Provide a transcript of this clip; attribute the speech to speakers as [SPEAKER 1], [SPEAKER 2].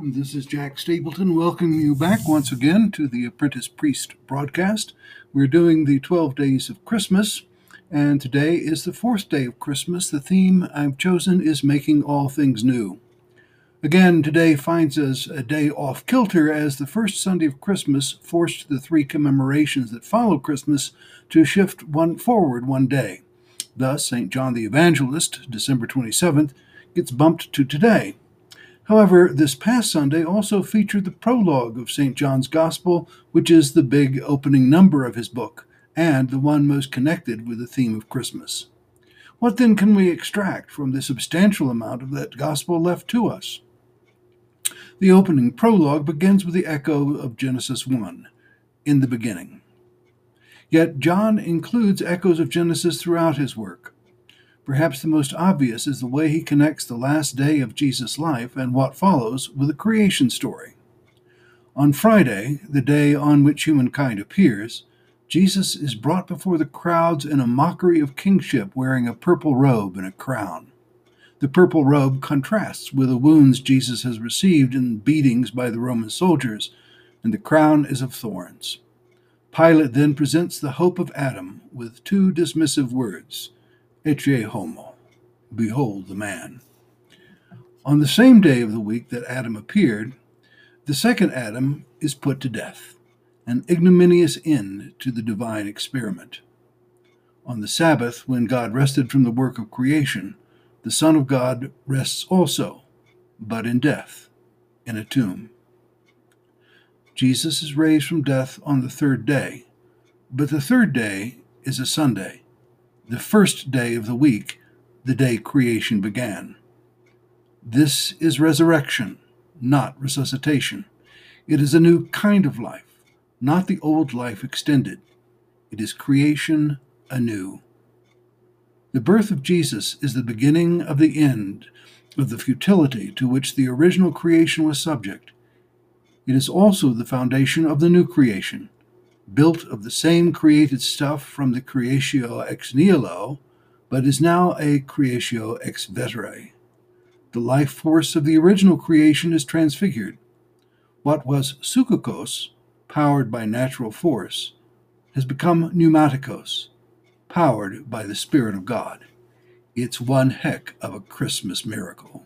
[SPEAKER 1] This is Jack Stapleton welcoming you back once again to the Apprentice Priest broadcast. We're doing the 12 days of Christmas, and today is the fourth day of Christmas. The theme I've chosen is Making All Things New. Again, today finds us a day off kilter as the first Sunday of Christmas forced the three commemorations that follow Christmas to shift one forward one day. Thus, St. John the Evangelist, December 27th, gets bumped to today. However, this past Sunday also featured the prologue of St. John's Gospel, which is the big opening number of his book, and the one most connected with the theme of Christmas. What then can we extract from the substantial amount of that Gospel left to us? The opening prologue begins with the echo of Genesis 1, in the beginning. Yet John includes echoes of Genesis throughout his work. Perhaps the most obvious is the way he connects the last day of Jesus' life and what follows with the creation story. On Friday, the day on which humankind appears, Jesus is brought before the crowds in a mockery of kingship wearing a purple robe and a crown. The purple robe contrasts with the wounds Jesus has received in beatings by the Roman soldiers, and the crown is of thorns. Pilate then presents the hope of Adam with two dismissive words Ecce homo, behold the man. On the same day of the week that Adam appeared, the second Adam is put to death, an ignominious end to the divine experiment. On the Sabbath, when God rested from the work of creation, the Son of God rests also, but in death, in a tomb. Jesus is raised from death on the third day, but the third day is a Sunday the first day of the week, the day creation began. This is resurrection, not resuscitation. It is a new kind of life, not the old life extended. It is creation anew. The birth of Jesus is the beginning of the end of the futility to which the original creation was subject. It is also the foundation of the new creation, built of the same created stuff from the creatio ex nihilo, but is now a creatio ex vetere. The life force of the original creation is transfigured. What was psychikos, powered by natural force, has become pneumaticos, powered by the Spirit of God. It's one heck of a Christmas miracle.